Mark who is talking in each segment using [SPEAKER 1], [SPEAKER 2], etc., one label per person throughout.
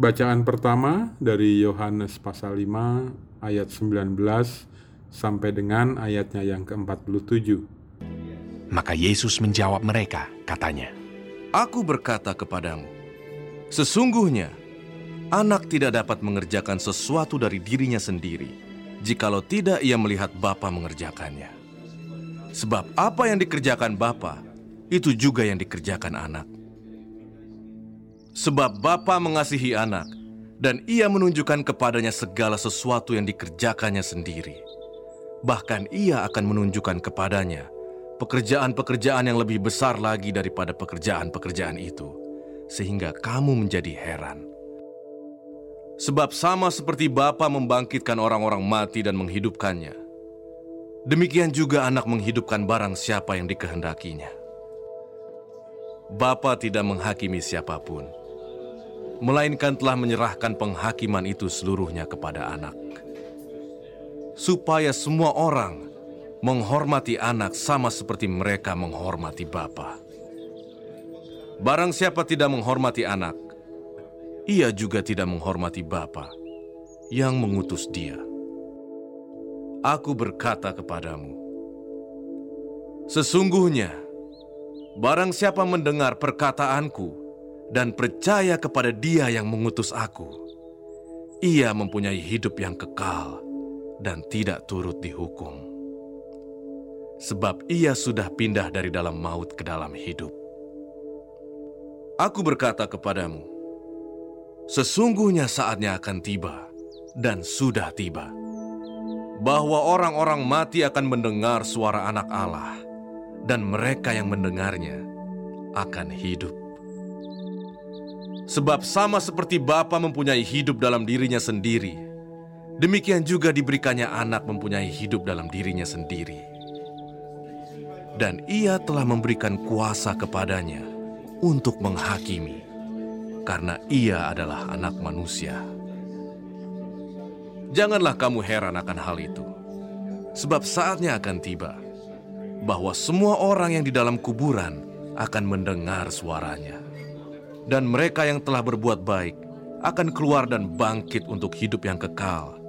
[SPEAKER 1] Bacaan pertama dari Yohanes pasal 5 ayat 19 sampai dengan ayatnya yang ke-47.
[SPEAKER 2] Maka Yesus menjawab mereka, katanya,
[SPEAKER 3] Aku berkata kepadamu, sesungguhnya anak tidak dapat mengerjakan sesuatu dari dirinya sendiri, jikalau tidak ia melihat Bapa mengerjakannya. Sebab apa yang dikerjakan Bapa, itu juga yang dikerjakan anak. Sebab Bapa mengasihi anak, dan ia menunjukkan kepadanya segala sesuatu yang dikerjakannya sendiri. Bahkan ia akan menunjukkan kepadanya pekerjaan-pekerjaan yang lebih besar lagi daripada pekerjaan-pekerjaan itu, sehingga kamu menjadi heran. Sebab sama seperti Bapa membangkitkan orang-orang mati dan menghidupkannya, demikian juga anak menghidupkan barang siapa yang dikehendakinya. Bapa tidak menghakimi siapa pun, melainkan telah menyerahkan penghakiman itu seluruhnya kepada anak. Supaya semua orang menghormati anak sama seperti mereka menghormati Bapa. Barang siapa tidak menghormati anak, ia juga tidak menghormati Bapa yang mengutus dia. Aku berkata kepadamu, sesungguhnya barang siapa mendengar perkataanku dan percaya kepada Dia yang mengutus aku, ia mempunyai hidup yang kekal dan tidak turut dihukum. Sebab ia sudah pindah dari dalam maut ke dalam hidup. Aku berkata kepadamu, sesungguhnya saatnya akan tiba dan sudah tiba, bahwa orang-orang mati akan mendengar suara anak Allah, dan mereka yang mendengarnya akan hidup. Sebab sama seperti Bapa mempunyai hidup dalam dirinya sendiri, demikian juga diberikannya anak mempunyai hidup dalam dirinya sendiri. Dan ia telah memberikan kuasa kepadanya untuk menghakimi, karena ia adalah anak manusia. Janganlah kamu heran akan hal itu, sebab saatnya akan tiba bahwa semua orang yang di dalam kuburan akan mendengar suaranya dan mereka yang telah berbuat baik akan keluar dan bangkit untuk hidup yang kekal,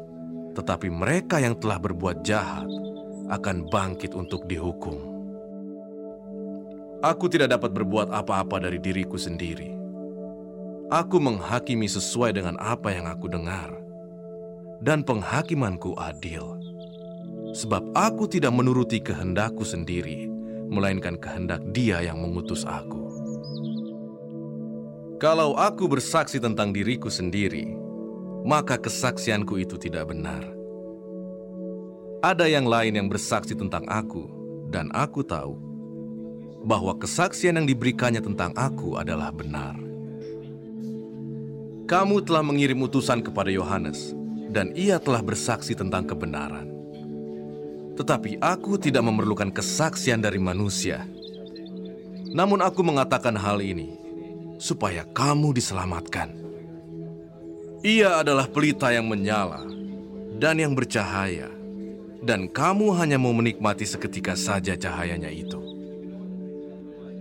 [SPEAKER 3] tetapi mereka yang telah berbuat jahat akan bangkit untuk dihukum. Aku tidak dapat berbuat apa-apa dari diriku sendiri. Aku menghakimi sesuai dengan apa yang aku dengar, dan penghakimanku adil, sebab aku tidak menuruti kehendakku sendiri, melainkan kehendak Dia yang mengutus aku. Kalau aku bersaksi tentang diriku sendiri, maka kesaksianku itu tidak benar. Ada yang lain yang bersaksi tentang aku, dan aku tahu bahwa kesaksian yang diberikannya tentang aku adalah benar. Kamu telah mengirim utusan kepada Yohanes, dan ia telah bersaksi tentang kebenaran. Tetapi aku tidak memerlukan kesaksian dari manusia. Namun aku mengatakan hal ini supaya kamu diselamatkan. Ia adalah pelita yang menyala dan yang bercahaya, dan kamu hanya mau menikmati seketika saja cahayanya itu.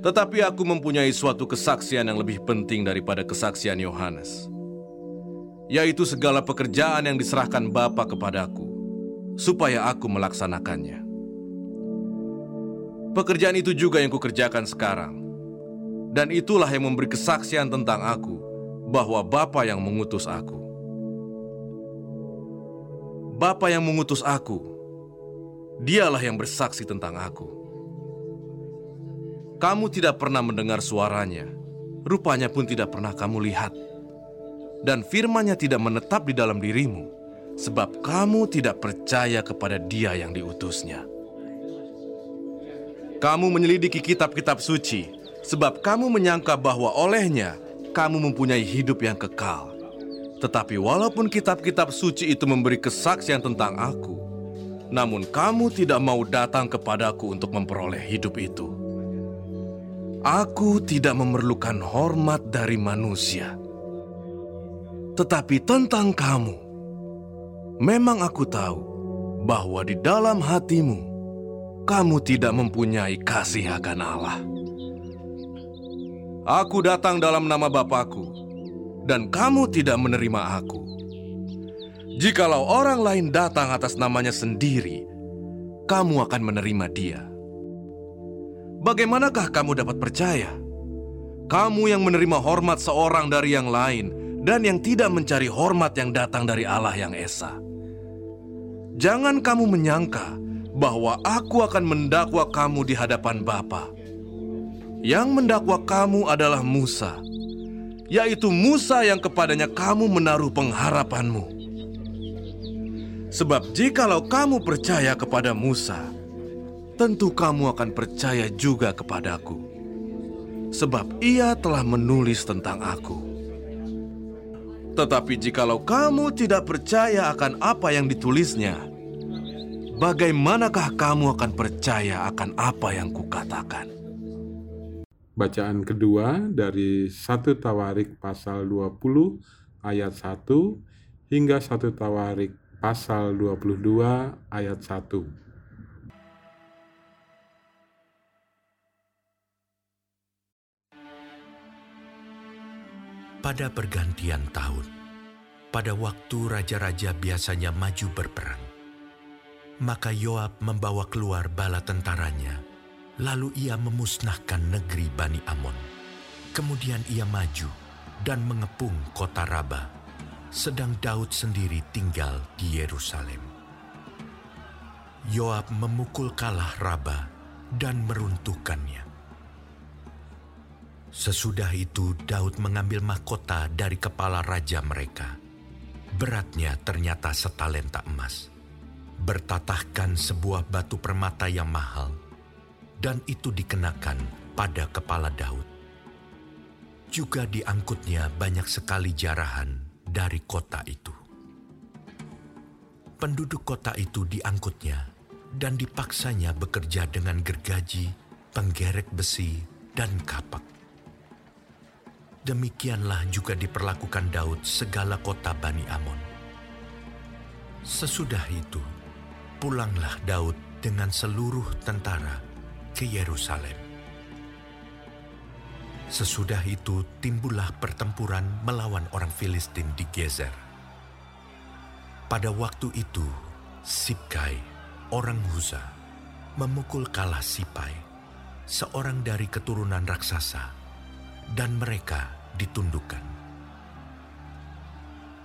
[SPEAKER 3] Tetapi aku mempunyai suatu kesaksian yang lebih penting daripada kesaksian Yohanes, yaitu segala pekerjaan yang diserahkan Bapa kepadaku, supaya aku melaksanakannya. Pekerjaan itu juga yang kukerjakan sekarang, dan itulah yang memberi kesaksian tentang aku, bahwa Bapa yang mengutus aku. Bapa yang mengutus aku, dialah yang bersaksi tentang aku. Kamu tidak pernah mendengar suaranya, rupanya pun tidak pernah kamu lihat. Dan firmannya tidak menetap di dalam dirimu, sebab kamu tidak percaya kepada dia yang diutusnya. Kamu menyelidiki kitab-kitab suci, sebab kamu menyangka bahwa olehnya kamu mempunyai hidup yang kekal. Tetapi walaupun kitab-kitab suci itu memberi kesaksian tentang aku, namun kamu tidak mau datang kepadaku untuk memperoleh hidup itu. Aku tidak memerlukan hormat dari manusia. Tetapi tentang kamu, memang aku tahu bahwa di dalam hatimu, kamu tidak mempunyai kasih akan Allah. Aku datang dalam nama Bapakku, dan kamu tidak menerima aku. Jikalau orang lain datang atas namanya sendiri, kamu akan menerima dia. Bagaimanakah kamu dapat percaya? Kamu yang menerima hormat seorang dari yang lain dan yang tidak mencari hormat yang datang dari Allah yang Esa. Jangan kamu menyangka bahwa aku akan mendakwa kamu di hadapan Bapa. Yang mendakwa kamu adalah Musa, yaitu Musa yang kepadanya kamu menaruh pengharapanmu. Sebab jikalau kamu percaya kepada Musa, tentu kamu akan percaya juga kepadaku. Sebab ia telah menulis tentang aku. Tetapi jikalau kamu tidak percaya akan apa yang ditulisnya, bagaimanakah kamu akan percaya akan apa yang kukatakan?
[SPEAKER 1] Bacaan kedua dari 1 Tawarik pasal 20 ayat 1 hingga 1 Tawarik pasal 22 ayat 1.
[SPEAKER 4] Pada pergantian tahun, pada waktu raja-raja biasanya maju berperang, maka Yoab membawa keluar bala tentaranya, lalu ia memusnahkan negeri Bani Amon. Kemudian ia maju dan mengepung kota Raba, sedang Daud sendiri tinggal di Yerusalem. Yoab memukul kalah Raba dan meruntuhkannya. Sesudah itu Daud mengambil mahkota dari kepala raja mereka. Beratnya ternyata setalenta emas. Bertatahkan sebuah batu permata yang mahal. Dan itu dikenakan pada kepala Daud. Juga diangkutnya banyak sekali jarahan dari kota itu. Penduduk kota itu diangkutnya dan dipaksanya bekerja dengan gergaji, penggerek besi, dan kapak. Demikianlah juga diperlakukan Daud segala kota Bani Amon. Sesudah itu, pulanglah Daud dengan seluruh tentara ke Yerusalem. Sesudah itu timbullah pertempuran melawan orang Filistin di Gezer. Pada waktu itu, Sibkai, orang Huza, memukul kalah Sipai, seorang dari keturunan raksasa, dan mereka ditundukkan.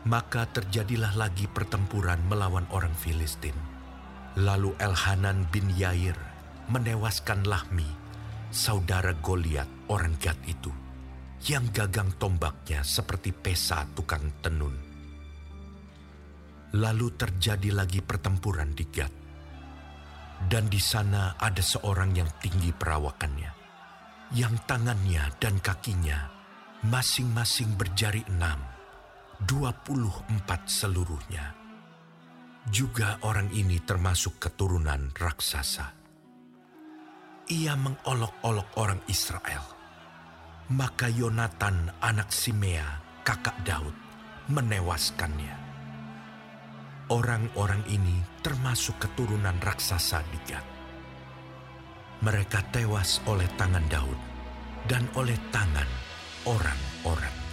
[SPEAKER 4] Maka terjadilah lagi pertempuran melawan orang Filistin. Lalu Elhanan bin Yair menewaskan Lahmi, saudara Goliat orang Gad itu, yang gagang tombaknya seperti pesa tukang tenun. Lalu terjadi lagi pertempuran di Gad. Dan di sana ada seorang yang tinggi perawakannya, yang tangannya dan kakinya masing-masing berjari enam, dua puluh empat seluruhnya. Juga orang ini termasuk keturunan raksasa. Ia mengolok-olok orang Israel. Maka Yonatan anak Simea, kakak Daud, menewaskannya. Orang-orang ini termasuk keturunan raksasa di Gad. Mereka tewas oleh tangan Daud dan oleh tangan orang-orang.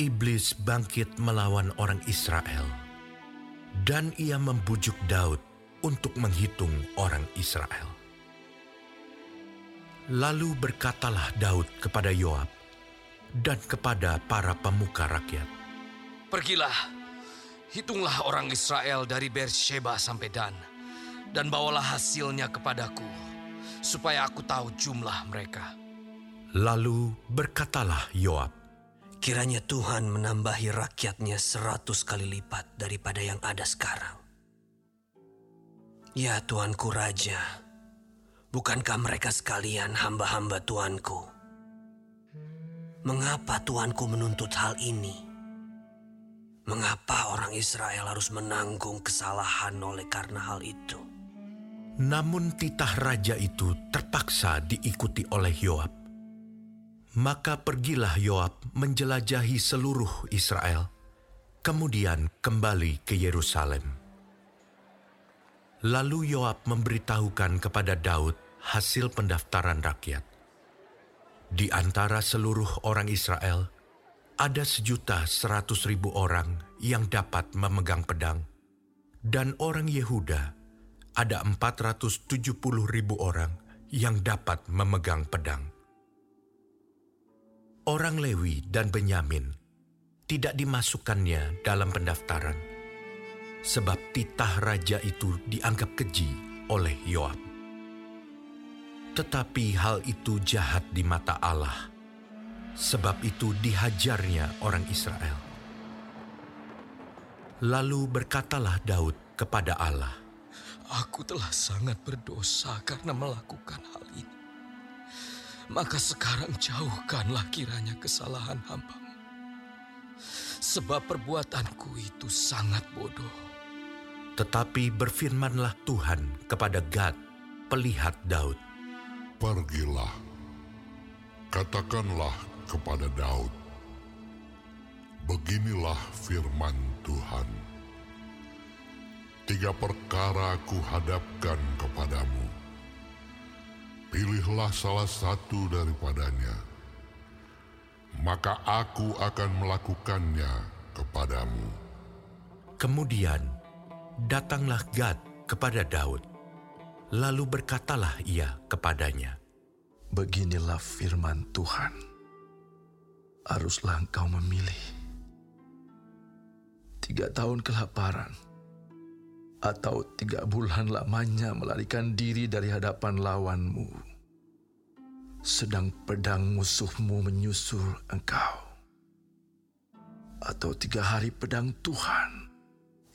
[SPEAKER 4] Iblis bangkit melawan orang Israel, dan ia membujuk Daud untuk menghitung orang Israel. Lalu berkatalah Daud kepada Yoab dan kepada para pemuka rakyat,
[SPEAKER 5] Pergilah, hitunglah orang Israel dari Beersheba sampai Dan, dan bawalah hasilnya kepadaku, supaya aku tahu jumlah mereka.
[SPEAKER 4] Lalu berkatalah Yoab,
[SPEAKER 6] Kiranya Tuhan menambahi rakyatnya seratus kali lipat daripada yang ada sekarang. Ya Tuanku Raja, bukankah mereka sekalian hamba-hamba Tuanku? Mengapa Tuanku menuntut hal ini? Mengapa orang Israel harus menanggung kesalahan oleh karena hal itu?
[SPEAKER 4] Namun titah raja itu terpaksa diikuti oleh Yoab. Maka pergilah Yoab menjelajahi seluruh Israel, kemudian kembali ke Yerusalem. Lalu Yoab memberitahukan kepada Daud hasil pendaftaran rakyat. Di antara seluruh orang Israel, ada sejuta seratus ribu orang yang dapat memegang pedang, dan orang Yehuda ada empat ratus tujuh puluh ribu orang yang dapat memegang pedang. Orang Lewi dan Benyamin tidak dimasukkannya dalam pendaftaran, sebab titah raja itu dianggap keji oleh Yoab. Tetapi hal itu jahat di mata Allah, sebab itu dihajarnya orang Israel. Lalu berkatalah Daud kepada Allah,
[SPEAKER 5] Aku telah sangat berdosa karena melakukan hal. Maka sekarang jauhkanlah kiranya kesalahan hambamu. Sebab perbuatanku itu sangat bodoh.
[SPEAKER 4] Tetapi berfirmanlah Tuhan kepada Gad, pelihat Daud.
[SPEAKER 7] Pergilah, katakanlah kepada Daud, beginilah firman Tuhan. Tiga perkara ku hadapkan kepadamu. Pilihlah salah satu daripadanya, maka aku akan melakukannya kepadamu.
[SPEAKER 4] Kemudian datanglah Gad kepada Daud. Lalu berkatalah ia kepadanya,
[SPEAKER 8] Beginilah firman Tuhan. Haruslah engkau memilih. Tiga tahun kelaparan, atau tiga bulan lamanya melarikan diri dari hadapan lawanmu. Sedang pedang musuhmu menyusul engkau. Atau tiga hari pedang Tuhan,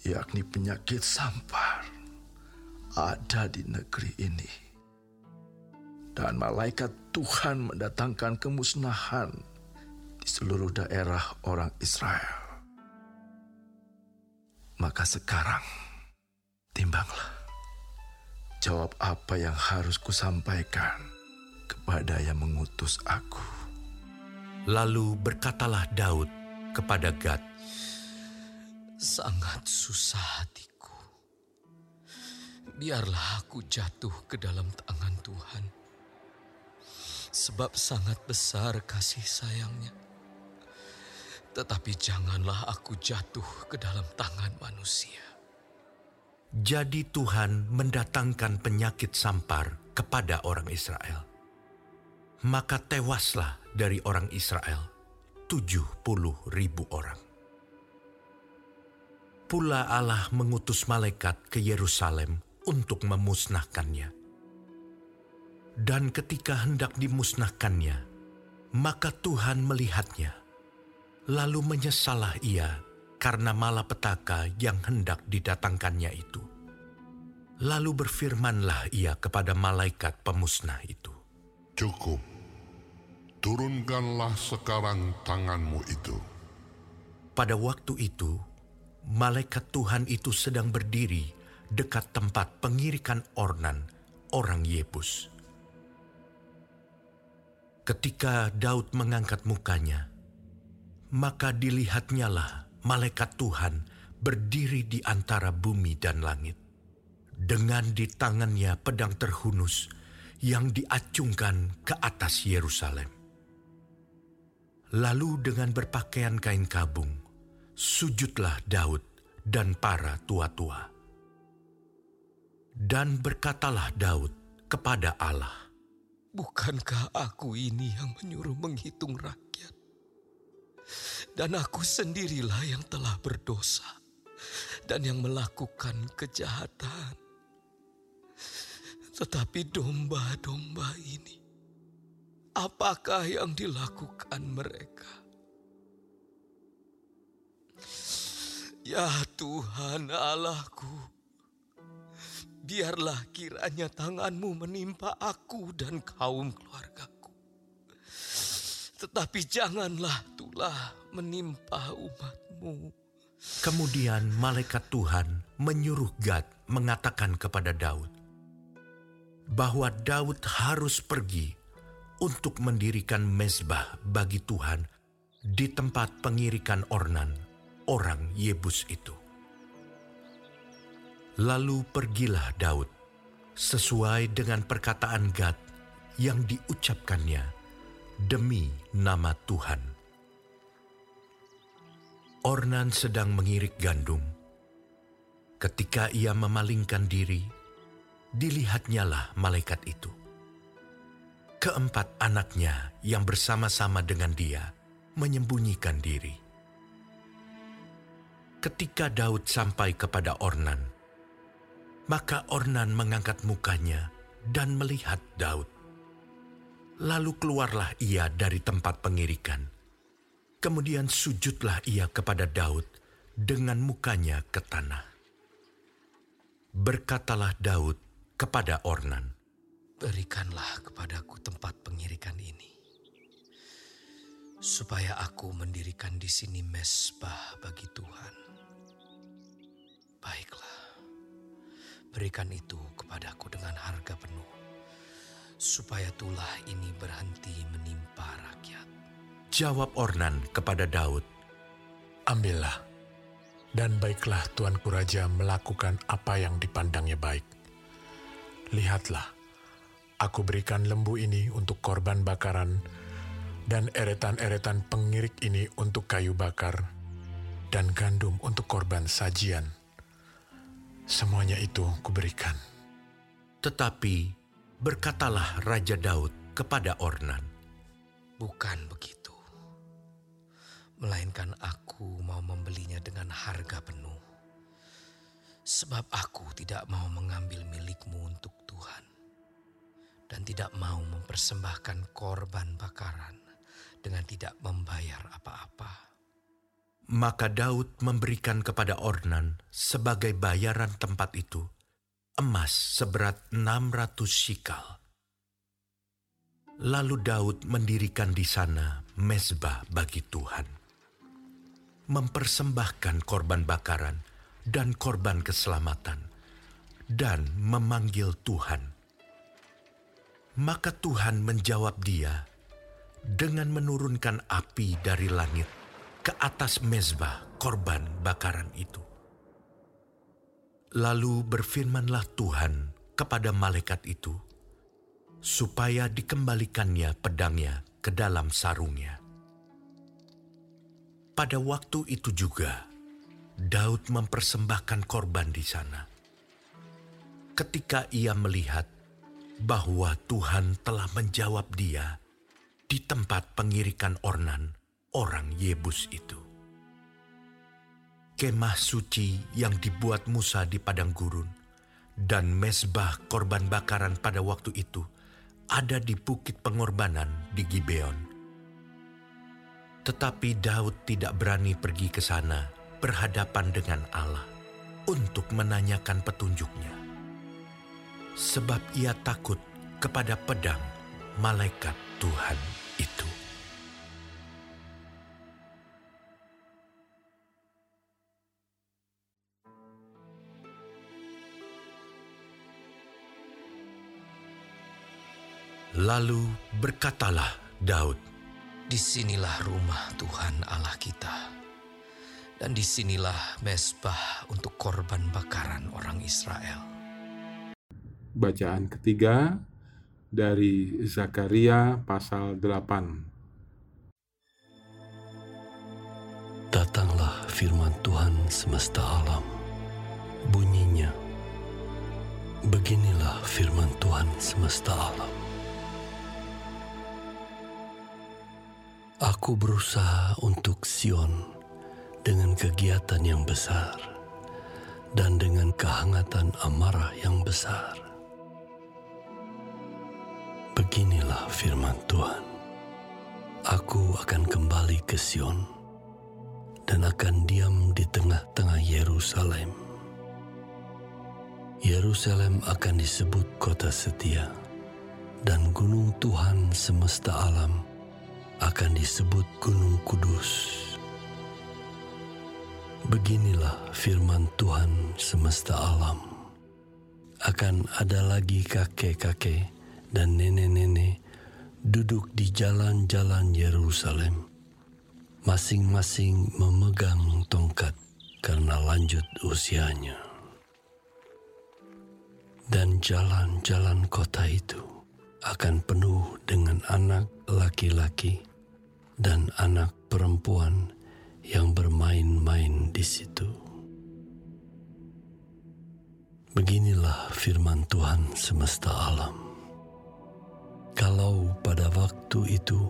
[SPEAKER 8] yakni penyakit sampar, ada di negeri ini. Dan malaikat Tuhan mendatangkan kemusnahan di seluruh daerah orang Israel. Maka sekarang, timbanglah. Jawab apa yang harus kusampaikan kepada yang mengutus aku.
[SPEAKER 4] Lalu berkatalah Daud kepada Gad,
[SPEAKER 5] Sangat susah hatiku. Biarlah aku jatuh ke dalam tangan Tuhan. Sebab sangat besar kasih sayangnya. Tetapi janganlah aku jatuh ke dalam tangan manusia.
[SPEAKER 4] Jadi Tuhan mendatangkan penyakit sampar kepada orang Israel. Maka tewaslah dari orang Israel tujuh puluh ribu orang. Pula Allah mengutus malaikat ke Yerusalem untuk memusnahkannya. Dan ketika hendak dimusnahkannya, maka Tuhan melihatnya. Lalu menyesalah ia karena malapetaka yang hendak didatangkannya itu. Lalu berfirmanlah ia kepada malaikat pemusnah itu.
[SPEAKER 7] Cukup, turunkanlah sekarang tanganmu itu.
[SPEAKER 4] Pada waktu itu, malaikat Tuhan itu sedang berdiri dekat tempat pengirikan Ornan, orang Yebus. Ketika Daud mengangkat mukanya, maka dilihatnyalah malaikat Tuhan berdiri di antara bumi dan langit. Dengan di tangannya pedang terhunus yang diacungkan ke atas Yerusalem. Lalu dengan berpakaian kain kabung, sujudlah Daud dan para tua-tua. Dan berkatalah Daud kepada Allah,
[SPEAKER 5] Bukankah aku ini yang menyuruh menghitung rakyat? Dan aku sendirilah yang telah berdosa dan yang melakukan kejahatan. Tetapi domba-domba ini, apakah yang dilakukan mereka? Ya Tuhan Allahku, biarlah kiranya tanganmu menimpa aku dan kaum keluargaku. Tetapi janganlah tulah menimpa umatmu.
[SPEAKER 4] Kemudian malaikat Tuhan menyuruh Gad mengatakan kepada Daud bahwa Daud harus pergi untuk mendirikan mezbah bagi Tuhan di tempat pengirikan Ornan, orang Yebus itu. Lalu pergilah Daud sesuai dengan perkataan Gad yang diucapkannya demi nama Tuhan. Ornan sedang mengirik gandum. Ketika ia memalingkan diri, dilihatnyalah malaikat itu. Keempat anaknya yang bersama-sama dengan dia menyembunyikan diri. Ketika Daud sampai kepada Ornan, maka Ornan mengangkat mukanya dan melihat Daud. Lalu keluarlah ia dari tempat pengirikan. Kemudian sujudlah ia kepada Daud dengan mukanya ke tanah. Berkatalah Daud kepada Ornan,
[SPEAKER 5] Berikanlah kepadaku tempat pengirikan ini, supaya aku mendirikan di sini mesbah bagi Tuhan. Baiklah, berikan itu kepadaku dengan harga penuh, supaya tulah ini berhenti menimpa rakyat.
[SPEAKER 4] Jawab Ornan kepada Daud,
[SPEAKER 9] Ambillah, dan baiklah Tuanku Raja melakukan apa yang dipandangnya baik. Lihatlah, aku berikan lembu ini untuk korban bakaran, dan eretan-eretan pengirik ini untuk kayu bakar, dan gandum untuk korban sajian. Semuanya itu kuberikan.
[SPEAKER 4] Tetapi berkatalah Raja Daud kepada Ornan,
[SPEAKER 5] Bukan begitu. Melainkan aku mau membelinya dengan harga penuh. Sebab aku tidak mau mengambil milikmu untuk Tuhan. Dan tidak mau mempersembahkan korban bakaran dengan tidak membayar apa-apa.
[SPEAKER 4] Maka Daud memberikan kepada Ornan sebagai bayaran tempat itu emas seberat 600 shikal. Lalu Daud mendirikan di sana mezbah bagi Tuhan. Mempersembahkan korban bakaran dan korban keselamatan dan memanggil Tuhan. Maka Tuhan menjawab dia dengan menurunkan api dari langit ke atas mezbah korban bakaran itu. Lalu berfirmanlah Tuhan kepada malaikat itu, supaya dikembalikannya pedangnya ke dalam sarungnya. Pada waktu itu juga, Daud mempersembahkan korban di sana. Ketika ia melihat bahwa Tuhan telah menjawab dia di tempat pengirikan Ornan, orang Yebus itu. Kemah suci yang dibuat Musa di padang gurun dan mesbah korban bakaran pada waktu itu ada di bukit pengorbanan di Gibeon. Tetapi Daud tidak berani pergi ke sana berhadapan dengan Allah untuk menanyakan petunjuknya. Sebab ia takut kepada pedang malaikat Tuhan itu. Lalu berkatalah Daud,
[SPEAKER 5] Di sinilah rumah Tuhan Allah kita. Dan di sinilah mesbah untuk korban bakaran orang Israel.
[SPEAKER 1] Bacaan ketiga dari Zakaria pasal 8.
[SPEAKER 10] Datanglah firman Tuhan semesta alam. Bunyinya, beginilah firman Tuhan semesta alam. Aku berusaha untuk Sion dengan kegiatan yang besar dan dengan kehangatan amarah yang besar. Beginilah firman Tuhan. Aku akan kembali ke Sion dan akan diam di tengah-tengah Yerusalem. Yerusalem akan disebut kota setia dan gunung Tuhan semesta alam akan disebut Gunung Kudus. Beginilah firman Tuhan semesta alam. Akan ada lagi kakek-kakek dan nenek-nenek duduk di jalan-jalan Yerusalem, masing-masing memegang tongkat karena lanjut usianya. Dan jalan-jalan kota itu akan penuh dengan anak laki-laki dan anak perempuan yang bermain-main di situ. Beginilah firman Tuhan semesta alam. Kalau pada waktu itu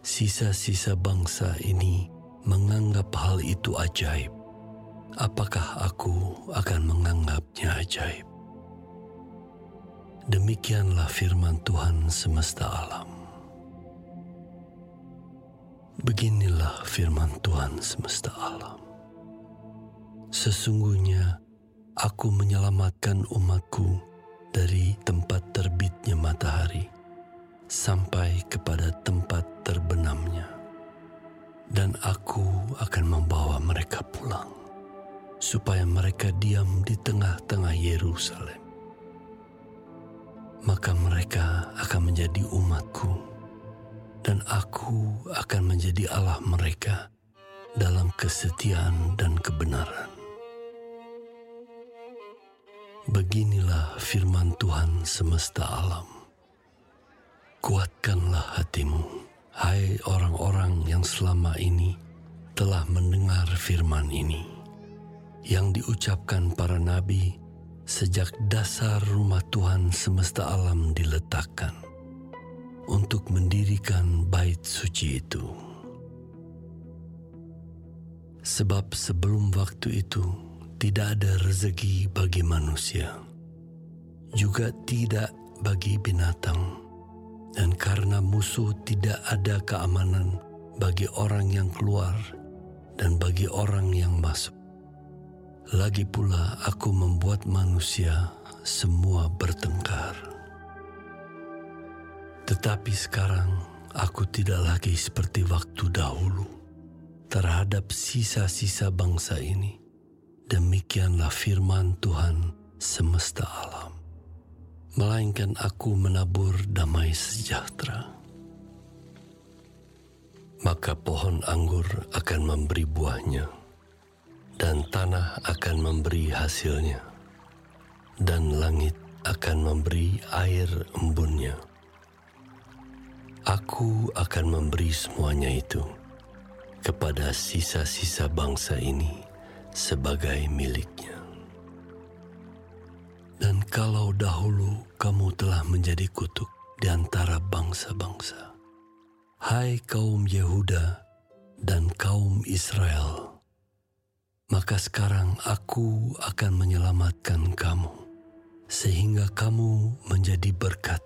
[SPEAKER 10] sisa-sisa bangsa ini menganggap hal itu ajaib, apakah aku akan menganggapnya ajaib? Demikianlah firman Tuhan semesta alam. Beginilah firman Tuhan semesta alam. Sesungguhnya aku menyelamatkan umatku dari tempat terbitnya matahari sampai kepada tempat terbenamnya. Dan aku akan membawa mereka pulang, supaya mereka diam di tengah-tengah Yerusalem. Maka mereka akan menjadi umatku, dan aku akan menjadi Allah mereka dalam kesetiaan dan kebenaran. Beginilah firman Tuhan semesta alam. Kuatkanlah hatimu, hai orang-orang yang selama ini telah mendengar firman ini, yang diucapkan para nabi sejak dasar rumah Tuhan semesta alam diletakkan untuk mendirikan bait suci itu. Sebab sebelum waktu itu tidak ada rezeki bagi manusia, juga tidak bagi binatang, dan karena musuh tidak ada keamanan bagi orang yang keluar dan bagi orang yang masuk. Lagi pula aku membuat manusia semua bertengkar. Tetapi sekarang aku tidak lagi seperti waktu dahulu terhadap sisa-sisa bangsa ini. Demikianlah firman Tuhan semesta alam. Melainkan aku menabur damai sejahtera. Maka pohon anggur akan memberi buahnya, dan tanah akan memberi hasilnya, dan langit akan memberi air embunnya. Aku akan memberi semuanya itu kepada sisa-sisa bangsa ini sebagai miliknya. Dan kalau dahulu kamu telah menjadi kutuk di antara bangsa-bangsa, hai kaum Yehuda dan kaum Israel, maka sekarang aku akan menyelamatkan kamu, sehingga kamu menjadi berkat.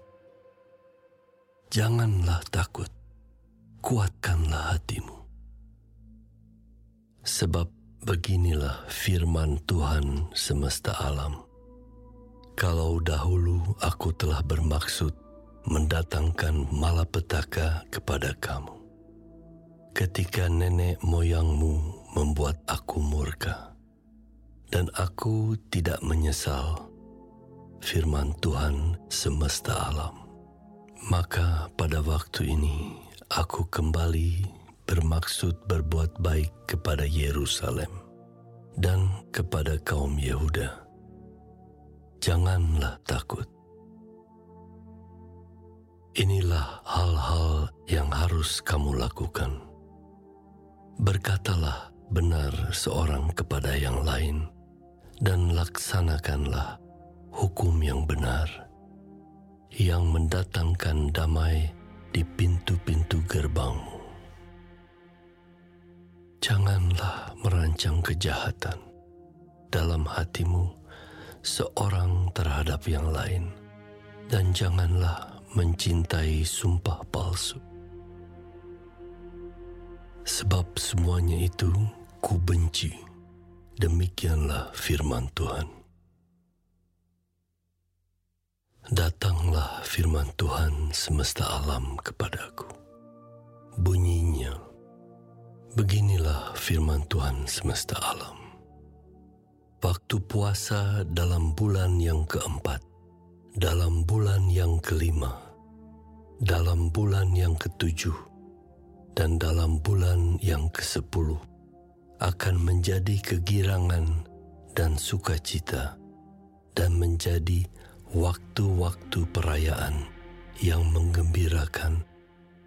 [SPEAKER 10] Janganlah takut, kuatkanlah hatimu. Sebab Beginilah firman Tuhan semesta alam. Kalau dahulu aku telah bermaksud mendatangkan malapetaka kepada kamu, ketika nenek moyangmu membuat aku murka, dan aku tidak menyesal, firman Tuhan semesta alam. Maka pada waktu ini aku kembali bermaksud berbuat baik kepada Yerusalem dan kepada kaum Yehuda. Janganlah takut. Inilah hal-hal yang harus kamu lakukan. Berkatalah benar seorang kepada yang lain, dan laksanakanlah hukum yang benar, yang mendatangkan damai di pintu-pintu gerbangmu. Janganlah merancang kejahatan dalam hatimu seorang terhadap yang lain, dan janganlah mencintai sumpah palsu. Sebab semuanya itu ku benci. Demikianlah firman Tuhan. Datanglah firman Tuhan semesta alam kepadaku. Bunyinya, Beginilah firman Tuhan semesta alam. Waktu puasa dalam bulan yang keempat, dalam bulan yang kelima, dalam bulan yang ketujuh, dan dalam bulan yang kesepuluh akan menjadi kegirangan dan sukacita dan menjadi waktu-waktu perayaan yang menggembirakan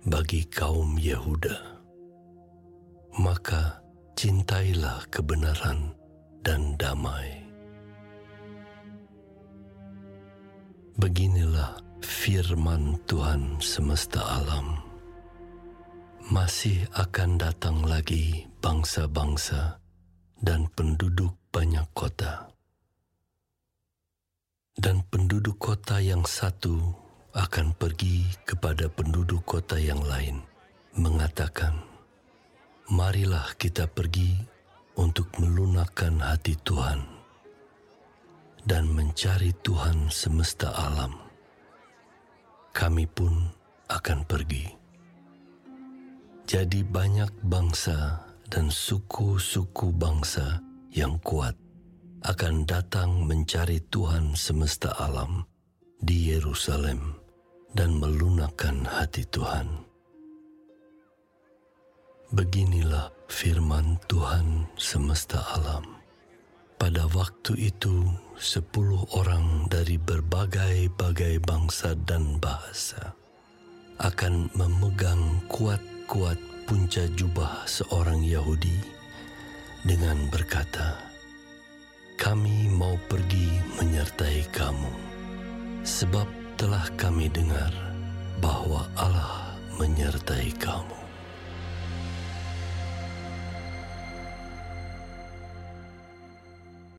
[SPEAKER 10] bagi kaum Yehuda. Maka cintailah kebenaran dan damai. Beginilah firman Tuhan semesta alam. Masih akan datang lagi bangsa-bangsa dan penduduk banyak kota. Dan penduduk kota yang satu akan pergi kepada penduduk kota yang lain, mengatakan, Marilah kita pergi untuk melunakkan hati Tuhan dan mencari Tuhan semesta alam. Kami pun akan pergi. Jadi banyak bangsa dan suku-suku bangsa yang kuat akan datang mencari Tuhan semesta alam di Yerusalem dan melunakkan hati Tuhan. Beginilah firman Tuhan semesta alam. Pada waktu itu, sepuluh orang dari berbagai-bagai bangsa dan bahasa akan memegang kuat-kuat punca jubah seorang Yahudi dengan berkata, "Kami mau pergi menyertai kamu, sebab telah kami dengar bahwa Allah menyertai kamu."